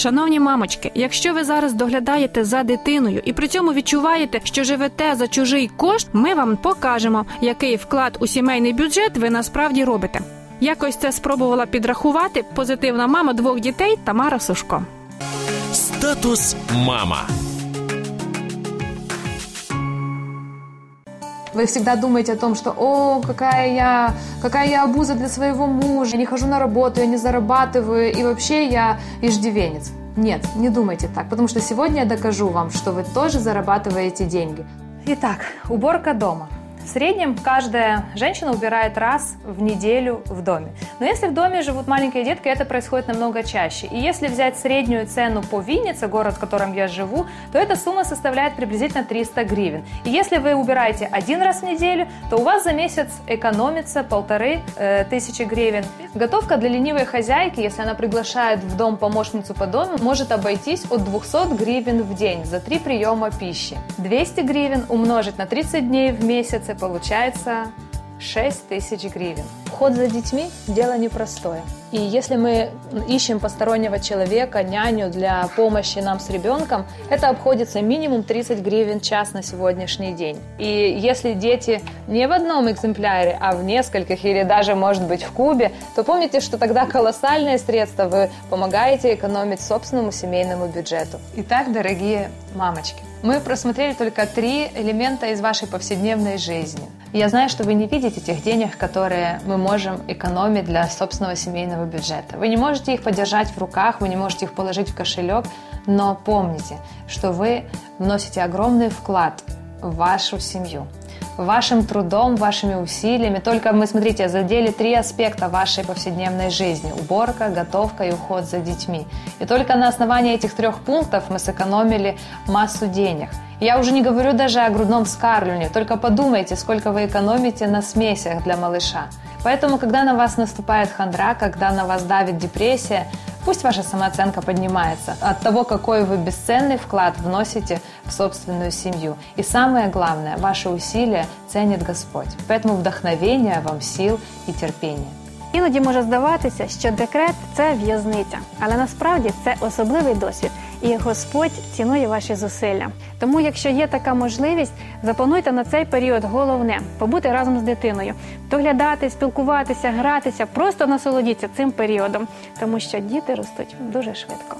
Шановні мамочки, якщо ви зараз доглядаєте за дитиною і при цьому відчуваєте, що живете за чужий кошт, ми вам покажемо, який вклад у сімейний бюджет ви насправді робите. Якось це спробувала підрахувати позитивна мама двох дітей Тамара Сушко. Статус мама. Вы всегда думаете о том, что «О, какая я, какая я обуза для своего мужа, я не хожу на работу, я не зарабатываю, и вообще я иждивенец». Нет, не думайте так, потому что сегодня я докажу вам, что вы тоже зарабатываете деньги. Итак, уборка дома – в среднем каждая женщина убирает раз в неделю в доме. Но если в доме живут маленькие детки, это происходит намного чаще. И если взять среднюю цену по Виннице, город, в котором я живу, то эта сумма составляет приблизительно 300 гривен. И если вы убираете один раз в неделю, то у вас за месяц экономится полторы э, тысячи гривен. Готовка для ленивой хозяйки, если она приглашает в дом помощницу по дому, может обойтись от 200 гривен в день за три приема пищи. 200 гривен умножить на 30 дней в месяц получается 6 тысяч гривен. Уход за детьми – дело непростое. И если мы ищем постороннего человека, няню для помощи нам с ребенком, это обходится минимум 30 гривен час на сегодняшний день. И если дети не в одном экземпляре, а в нескольких или даже, может быть, в кубе, то помните, что тогда колоссальные средства вы помогаете экономить собственному семейному бюджету. Итак, дорогие мамочки, мы просмотрели только три элемента из вашей повседневной жизни. Я знаю, что вы не видите тех денег, которые мы можем экономить для собственного семейного бюджета. Вы не можете их подержать в руках, вы не можете их положить в кошелек, но помните, что вы вносите огромный вклад в вашу семью вашим трудом, вашими усилиями. Только мы, смотрите, задели три аспекта вашей повседневной жизни. Уборка, готовка и уход за детьми. И только на основании этих трех пунктов мы сэкономили массу денег. Я уже не говорю даже о грудном вскармливании. Только подумайте, сколько вы экономите на смесях для малыша. Поэтому, когда на вас наступает хандра, когда на вас давит депрессия, Пусть ваша самооценка поднимается от того, какой вы бесценный вклад вносите в собственную семью. И самое главное, ваши усилия ценит Господь. Поэтому вдохновения вам сил и терпения. Іноді може здаватися, що декрет це в'язниця, але насправді це особливий досвід, і Господь цінує ваші зусилля. Тому, якщо є така можливість, заплануйте на цей період головне побути разом з дитиною, доглядати, спілкуватися, гратися, просто насолодіться цим періодом, тому що діти ростуть дуже швидко.